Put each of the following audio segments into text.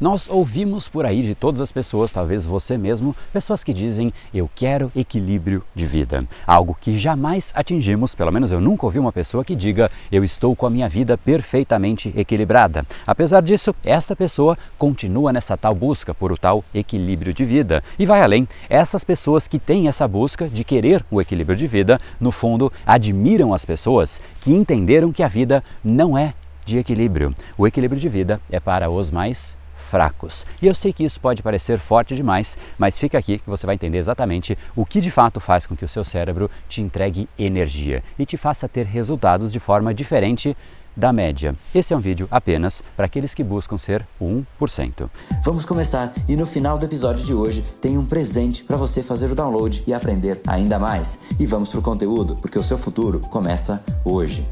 Nós ouvimos por aí de todas as pessoas, talvez você mesmo, pessoas que dizem eu quero equilíbrio de vida. Algo que jamais atingimos, pelo menos eu nunca ouvi uma pessoa que diga eu estou com a minha vida perfeitamente equilibrada. Apesar disso, esta pessoa continua nessa tal busca por o tal equilíbrio de vida e vai além. Essas pessoas que têm essa busca de querer o equilíbrio de vida, no fundo, admiram as pessoas que entenderam que a vida não é de equilíbrio. O equilíbrio de vida é para os mais fracos. E eu sei que isso pode parecer forte demais, mas fica aqui que você vai entender exatamente o que de fato faz com que o seu cérebro te entregue energia e te faça ter resultados de forma diferente da média. Esse é um vídeo apenas para aqueles que buscam ser o 1%. Vamos começar e no final do episódio de hoje tem um presente para você fazer o download e aprender ainda mais. E vamos para o conteúdo, porque o seu futuro começa hoje.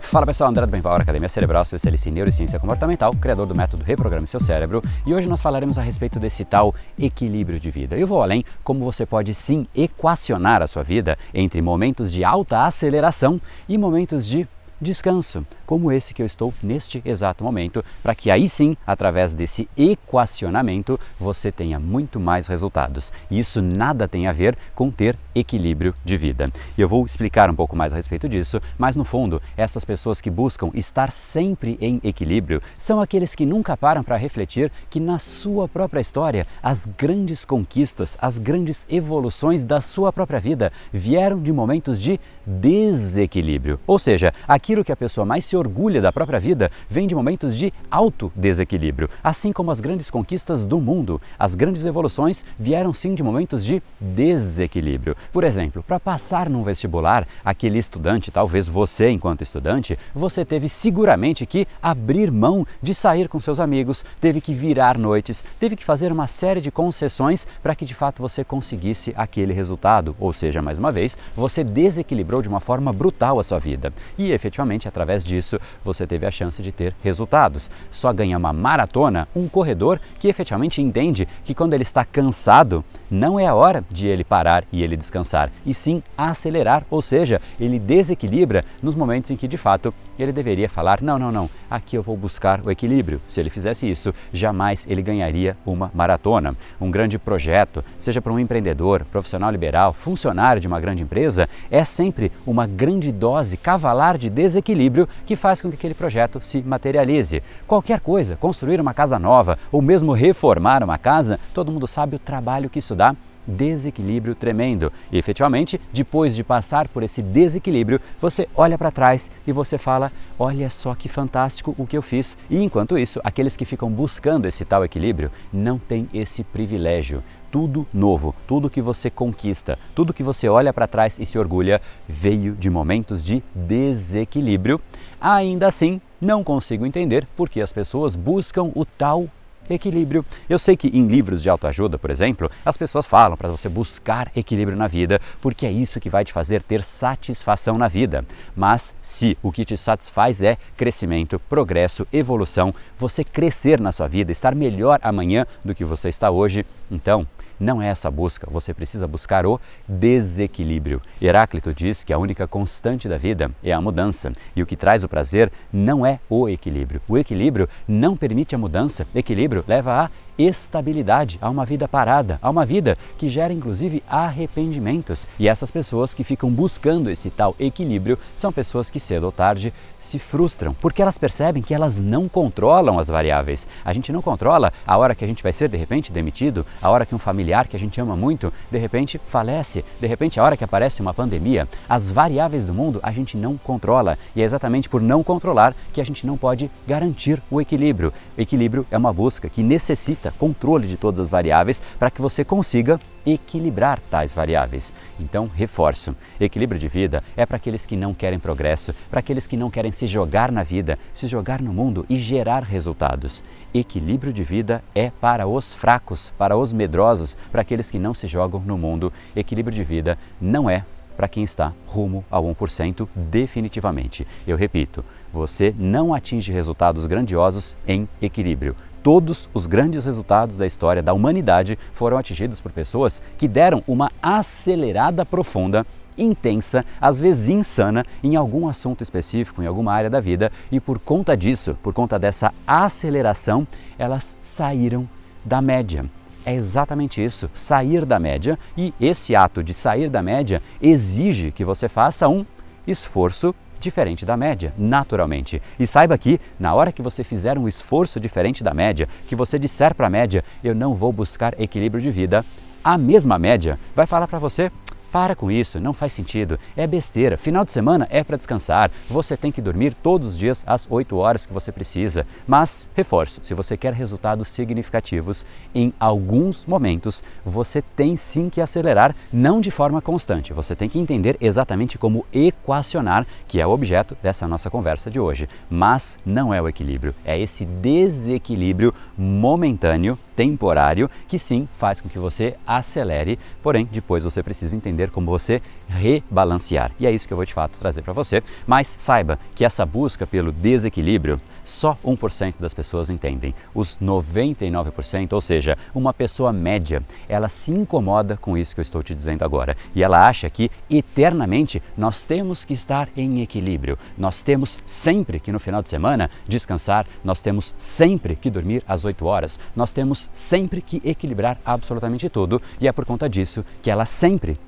Fala pessoal, André do Bem Power, Academia Cerebral, especialista em neurociência comportamental, criador do método Reprograme Seu Cérebro, e hoje nós falaremos a respeito desse tal equilíbrio de vida. Eu vou além como você pode sim equacionar a sua vida entre momentos de alta aceleração e momentos de descanso, como esse que eu estou neste exato momento, para que aí sim, através desse equacionamento, você tenha muito mais resultados. E isso nada tem a ver com ter equilíbrio de vida. E eu vou explicar um pouco mais a respeito disso, mas no fundo, essas pessoas que buscam estar sempre em equilíbrio são aqueles que nunca param para refletir que na sua própria história, as grandes conquistas, as grandes evoluções da sua própria vida vieram de momentos de desequilíbrio. Ou seja, aquilo que a pessoa mais se orgulha da própria vida vem de momentos de alto desequilíbrio. Assim como as grandes conquistas do mundo, as grandes evoluções vieram sim de momentos de desequilíbrio. Por exemplo, para passar num vestibular, aquele estudante, talvez você enquanto estudante, você teve seguramente que abrir mão de sair com seus amigos, teve que virar noites, teve que fazer uma série de concessões para que de fato você conseguisse aquele resultado. Ou seja, mais uma vez, você desequilibrou de uma forma brutal a sua vida. E efetivamente, através disso, você teve a chance de ter resultados. Só ganha uma maratona um corredor que efetivamente entende que quando ele está cansado, não é a hora de ele parar e ele descansar, e sim acelerar, ou seja, ele desequilibra nos momentos em que de fato ele deveria falar: não, não, não, aqui eu vou buscar o equilíbrio. Se ele fizesse isso, jamais ele ganharia uma maratona. Um grande projeto, seja para um empreendedor, profissional liberal, funcionário de uma grande empresa, é sempre uma grande dose cavalar de desequilíbrio que faz com que aquele projeto se materialize. Qualquer coisa, construir uma casa nova ou mesmo reformar uma casa, todo mundo sabe o trabalho que isso dá desequilíbrio tremendo. E efetivamente, depois de passar por esse desequilíbrio, você olha para trás e você fala: "Olha só que fantástico o que eu fiz". E enquanto isso, aqueles que ficam buscando esse tal equilíbrio não têm esse privilégio. Tudo novo, tudo que você conquista, tudo que você olha para trás e se orgulha veio de momentos de desequilíbrio. Ainda assim, não consigo entender por que as pessoas buscam o tal equilíbrio. Eu sei que em livros de autoajuda, por exemplo, as pessoas falam para você buscar equilíbrio na vida, porque é isso que vai te fazer ter satisfação na vida. Mas se o que te satisfaz é crescimento, progresso, evolução, você crescer na sua vida, estar melhor amanhã do que você está hoje, então não é essa busca, você precisa buscar o desequilíbrio. Heráclito diz que a única constante da vida é a mudança e o que traz o prazer não é o equilíbrio. O equilíbrio não permite a mudança, equilíbrio leva a estabilidade, a uma vida parada, a uma vida que gera inclusive arrependimentos. E essas pessoas que ficam buscando esse tal equilíbrio são pessoas que cedo ou tarde se frustram, porque elas percebem que elas não controlam as variáveis. A gente não controla a hora que a gente vai ser de repente demitido, a hora que um familiar que a gente ama muito de repente falece, de repente a hora que aparece uma pandemia. As variáveis do mundo a gente não controla e é exatamente por não controlar que a gente não pode garantir o equilíbrio. O equilíbrio é uma busca que necessita controle de todas as variáveis para que você consiga equilibrar tais variáveis. Então, reforço: equilíbrio de vida é para aqueles que não querem progresso, para aqueles que não querem se jogar na vida, se jogar no mundo e gerar resultados. Equilíbrio de vida é para os fracos, para os medrosos, para aqueles que não se jogam no mundo. Equilíbrio de vida não é para quem está rumo ao 1% definitivamente. Eu repito, você não atinge resultados grandiosos em equilíbrio. Todos os grandes resultados da história da humanidade foram atingidos por pessoas que deram uma acelerada profunda intensa, às vezes insana, em algum assunto específico, em alguma área da vida, e por conta disso, por conta dessa aceleração, elas saíram da média. É exatamente isso, sair da média, e esse ato de sair da média exige que você faça um esforço diferente da média, naturalmente. E saiba que, na hora que você fizer um esforço diferente da média, que você disser para a média, eu não vou buscar equilíbrio de vida, a mesma média vai falar para você, para com isso, não faz sentido, é besteira. Final de semana é para descansar. Você tem que dormir todos os dias às 8 horas que você precisa. Mas, reforço, se você quer resultados significativos, em alguns momentos você tem sim que acelerar, não de forma constante. Você tem que entender exatamente como equacionar, que é o objeto dessa nossa conversa de hoje. Mas não é o equilíbrio, é esse desequilíbrio momentâneo temporário que sim faz com que você acelere, porém depois você precisa entender como você rebalancear. E é isso que eu vou de fato trazer para você. Mas saiba que essa busca pelo desequilíbrio só 1% das pessoas entendem. Os 99%, ou seja, uma pessoa média, ela se incomoda com isso que eu estou te dizendo agora e ela acha que eternamente nós temos que estar em equilíbrio. Nós temos sempre que no final de semana descansar, nós temos sempre que dormir às 8 horas, nós temos sempre que equilibrar absolutamente tudo e é por conta disso que ela sempre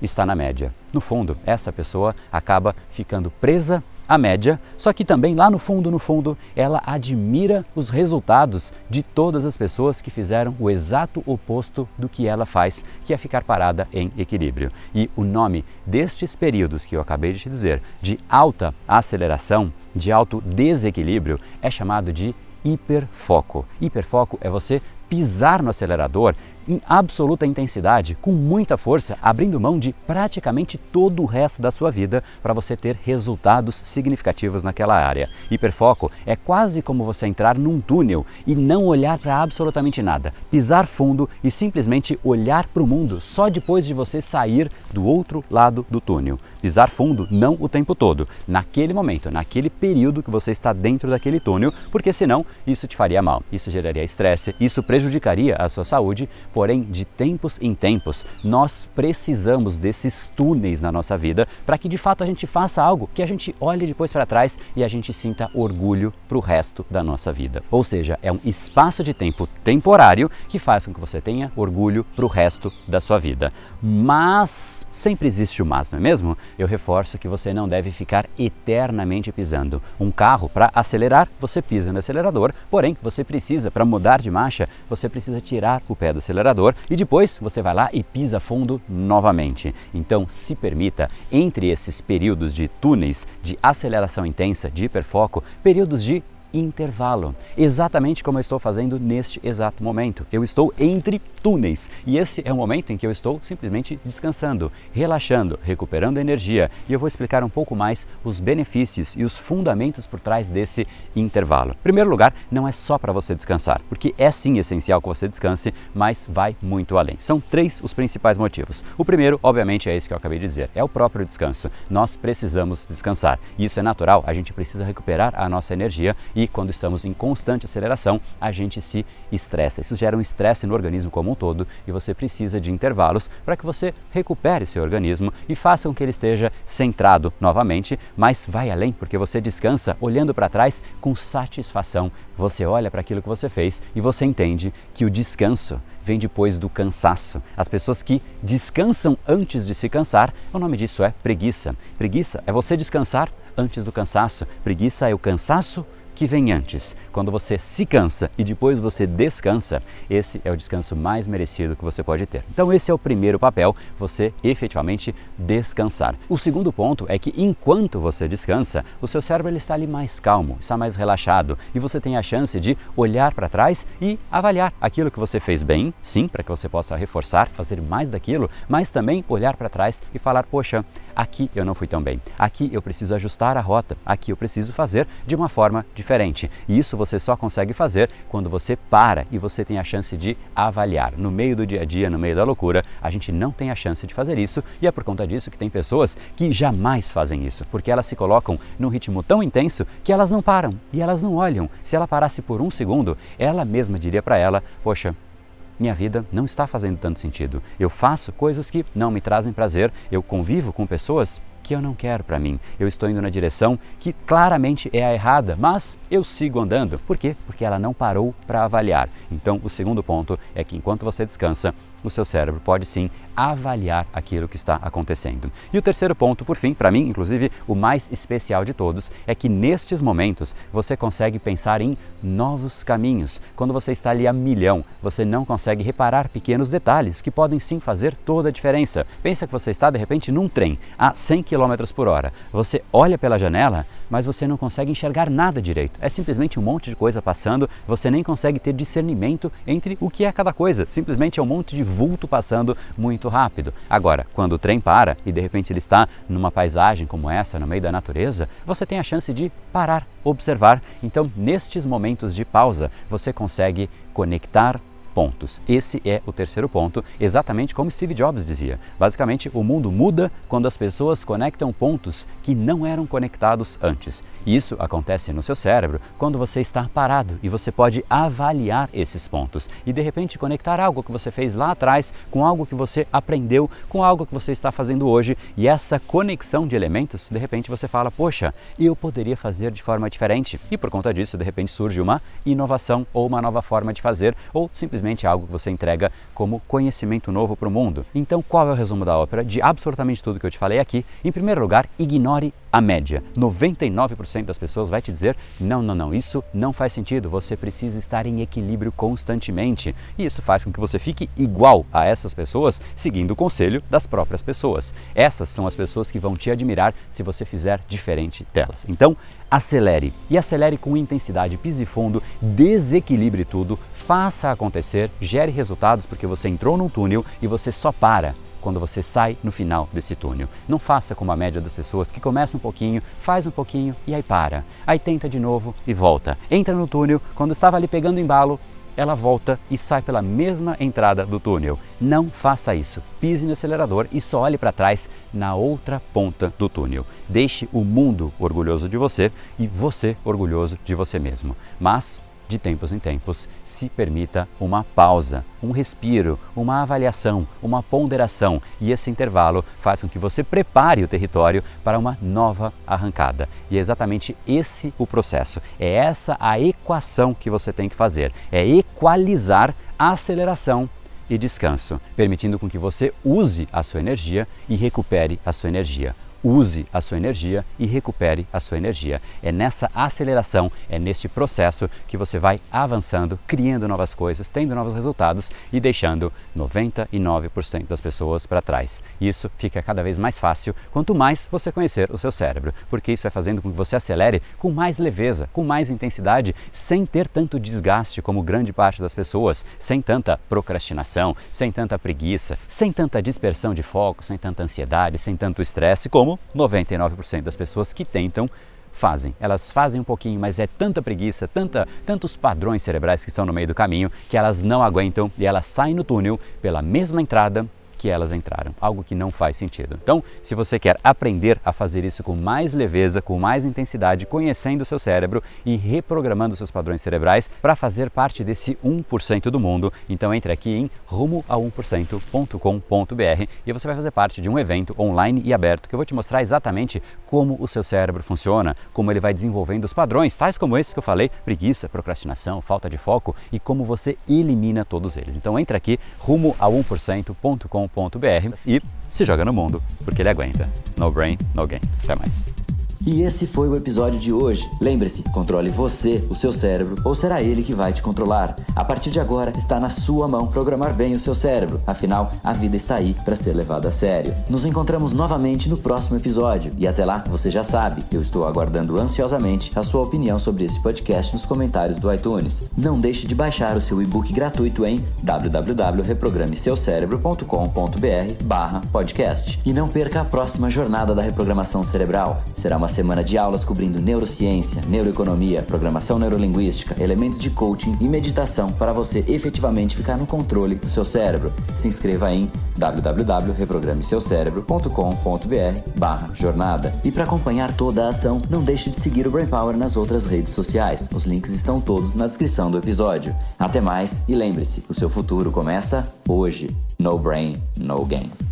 está na média. No fundo, essa pessoa acaba ficando presa à média, só que também lá no fundo, no fundo, ela admira os resultados de todas as pessoas que fizeram o exato oposto do que ela faz, que é ficar parada em equilíbrio. E o nome destes períodos que eu acabei de te dizer, de alta aceleração, de alto desequilíbrio, é chamado de hiperfoco. Hiperfoco é você pisar no acelerador em absoluta intensidade, com muita força, abrindo mão de praticamente todo o resto da sua vida para você ter resultados significativos naquela área. Hiperfoco é quase como você entrar num túnel e não olhar para absolutamente nada, pisar fundo e simplesmente olhar para o mundo só depois de você sair do outro lado do túnel. Pisar fundo não o tempo todo, naquele momento, naquele período que você está dentro daquele túnel, porque senão isso te faria mal, isso geraria estresse, isso prejudicaria a sua saúde, porém, de tempos em tempos, nós precisamos desses túneis na nossa vida para que de fato a gente faça algo que a gente olhe depois para trás e a gente sinta orgulho para o resto da nossa vida. Ou seja, é um espaço de tempo temporário que faz com que você tenha orgulho para o resto da sua vida. Mas sempre existe o mas, não é mesmo? Eu reforço que você não deve ficar eternamente pisando. Um carro, para acelerar, você pisa no acelerador, porém, você precisa, para mudar de marcha, você precisa tirar o pé do acelerador e depois você vai lá e pisa fundo novamente. Então, se permita, entre esses períodos de túneis, de aceleração intensa, de hiperfoco, períodos de intervalo, exatamente como eu estou fazendo neste exato momento. Eu estou entre túneis e esse é o momento em que eu estou simplesmente descansando, relaxando, recuperando energia e eu vou explicar um pouco mais os benefícios e os fundamentos por trás desse intervalo. Em primeiro lugar, não é só para você descansar, porque é sim essencial que você descanse, mas vai muito além. São três os principais motivos. O primeiro, obviamente, é esse que eu acabei de dizer, é o próprio descanso. Nós precisamos descansar. Isso é natural, a gente precisa recuperar a nossa energia e quando estamos em constante aceleração, a gente se estressa. Isso gera um estresse no organismo como um todo e você precisa de intervalos para que você recupere seu organismo e faça com que ele esteja centrado novamente, mas vai além porque você descansa olhando para trás com satisfação. Você olha para aquilo que você fez e você entende que o descanso vem depois do cansaço. As pessoas que descansam antes de se cansar, o nome disso é preguiça. Preguiça é você descansar antes do cansaço. Preguiça é o cansaço que vem antes. Quando você se cansa e depois você descansa, esse é o descanso mais merecido que você pode ter. Então, esse é o primeiro papel, você efetivamente descansar. O segundo ponto é que enquanto você descansa, o seu cérebro ele está ali mais calmo, está mais relaxado e você tem a chance de olhar para trás e avaliar aquilo que você fez bem, sim, para que você possa reforçar, fazer mais daquilo, mas também olhar para trás e falar: poxa, aqui eu não fui tão bem, aqui eu preciso ajustar a rota, aqui eu preciso fazer de uma forma diferente. E isso você só consegue fazer quando você para e você tem a chance de avaliar. No meio do dia a dia, no meio da loucura, a gente não tem a chance de fazer isso e é por conta disso que tem pessoas que jamais fazem isso, porque elas se colocam num ritmo tão intenso que elas não param e elas não olham. Se ela parasse por um segundo, ela mesma diria para ela: Poxa, minha vida não está fazendo tanto sentido. Eu faço coisas que não me trazem prazer, eu convivo com pessoas que eu não quero para mim. Eu estou indo na direção que claramente é a errada, mas eu sigo andando. Por quê? Porque ela não parou para avaliar. Então, o segundo ponto é que enquanto você descansa, o seu cérebro pode sim avaliar aquilo que está acontecendo. E o terceiro ponto, por fim, para mim, inclusive o mais especial de todos, é que nestes momentos você consegue pensar em novos caminhos. Quando você está ali a milhão, você não consegue reparar pequenos detalhes que podem sim fazer toda a diferença. Pensa que você está de repente num trem a 100 km por hora. Você olha pela janela, mas você não consegue enxergar nada direito. É simplesmente um monte de coisa passando, você nem consegue ter discernimento entre o que é cada coisa. Simplesmente é um monte de vulto passando muito rápido. Agora, quando o trem para e de repente ele está numa paisagem como essa, no meio da natureza, você tem a chance de parar, observar. Então, nestes momentos de pausa, você consegue conectar pontos. Esse é o terceiro ponto, exatamente como Steve Jobs dizia. Basicamente, o mundo muda quando as pessoas conectam pontos que não eram conectados antes. Isso acontece no seu cérebro quando você está parado e você pode avaliar esses pontos e de repente conectar algo que você fez lá atrás com algo que você aprendeu, com algo que você está fazendo hoje e essa conexão de elementos, de repente você fala: "Poxa, eu poderia fazer de forma diferente". E por conta disso, de repente surge uma inovação ou uma nova forma de fazer ou simplesmente simplesmente algo que você entrega como conhecimento novo para o mundo. Então, qual é o resumo da ópera? De absolutamente tudo que eu te falei aqui, em primeiro lugar, ignore a média. 99% das pessoas vai te dizer: não, não, não, isso não faz sentido, você precisa estar em equilíbrio constantemente. E isso faz com que você fique igual a essas pessoas, seguindo o conselho das próprias pessoas. Essas são as pessoas que vão te admirar se você fizer diferente delas. Então, acelere e acelere com intensidade, pise fundo, desequilibre tudo, faça acontecer, gere resultados porque você entrou num túnel e você só para quando você sai no final desse túnel. Não faça como a média das pessoas que começa um pouquinho, faz um pouquinho e aí para. Aí tenta de novo e volta. Entra no túnel, quando estava ali pegando embalo, ela volta e sai pela mesma entrada do túnel. Não faça isso. Pise no acelerador e só olhe para trás na outra ponta do túnel. Deixe o mundo orgulhoso de você e você orgulhoso de você mesmo. Mas de tempos em tempos, se permita uma pausa, um respiro, uma avaliação, uma ponderação. E esse intervalo faz com que você prepare o território para uma nova arrancada. E é exatamente esse o processo, é essa a equação que você tem que fazer, é equalizar a aceleração e descanso, permitindo com que você use a sua energia e recupere a sua energia use a sua energia e recupere a sua energia. É nessa aceleração, é neste processo que você vai avançando, criando novas coisas, tendo novos resultados e deixando 99% das pessoas para trás. Isso fica cada vez mais fácil quanto mais você conhecer o seu cérebro, porque isso vai fazendo com que você acelere com mais leveza, com mais intensidade, sem ter tanto desgaste como grande parte das pessoas, sem tanta procrastinação, sem tanta preguiça, sem tanta dispersão de foco, sem tanta ansiedade, sem tanto estresse como 99% das pessoas que tentam fazem. Elas fazem um pouquinho, mas é tanta preguiça, tanta, tantos padrões cerebrais que estão no meio do caminho que elas não aguentam e elas saem no túnel pela mesma entrada que elas entraram, algo que não faz sentido. Então, se você quer aprender a fazer isso com mais leveza, com mais intensidade, conhecendo o seu cérebro e reprogramando seus padrões cerebrais para fazer parte desse 1% do mundo, então entre aqui em rumo a 1%.com.br e você vai fazer parte de um evento online e aberto que eu vou te mostrar exatamente como o seu cérebro funciona, como ele vai desenvolvendo os padrões, tais como esses que eu falei, preguiça, procrastinação, falta de foco e como você elimina todos eles. Então entre aqui rumo a 1%.com e se joga no mundo, porque ele aguenta. No brain, no game. Até mais. E esse foi o episódio de hoje. Lembre-se, controle você, o seu cérebro, ou será ele que vai te controlar. A partir de agora, está na sua mão programar bem o seu cérebro. Afinal, a vida está aí para ser levada a sério. Nos encontramos novamente no próximo episódio. E até lá, você já sabe, eu estou aguardando ansiosamente a sua opinião sobre esse podcast nos comentários do iTunes. Não deixe de baixar o seu e-book gratuito em www.reprogrameseucerebro.com.br/podcast. E não perca a próxima jornada da reprogramação cerebral. Será uma semana de aulas cobrindo neurociência, neuroeconomia, programação neurolinguística, elementos de coaching e meditação para você efetivamente ficar no controle do seu cérebro. Se inscreva em www.reprogrameseucerebro.com.br/jornada. E para acompanhar toda a ação, não deixe de seguir o Brain Power nas outras redes sociais. Os links estão todos na descrição do episódio. Até mais e lembre-se, o seu futuro começa hoje. No brain, no game.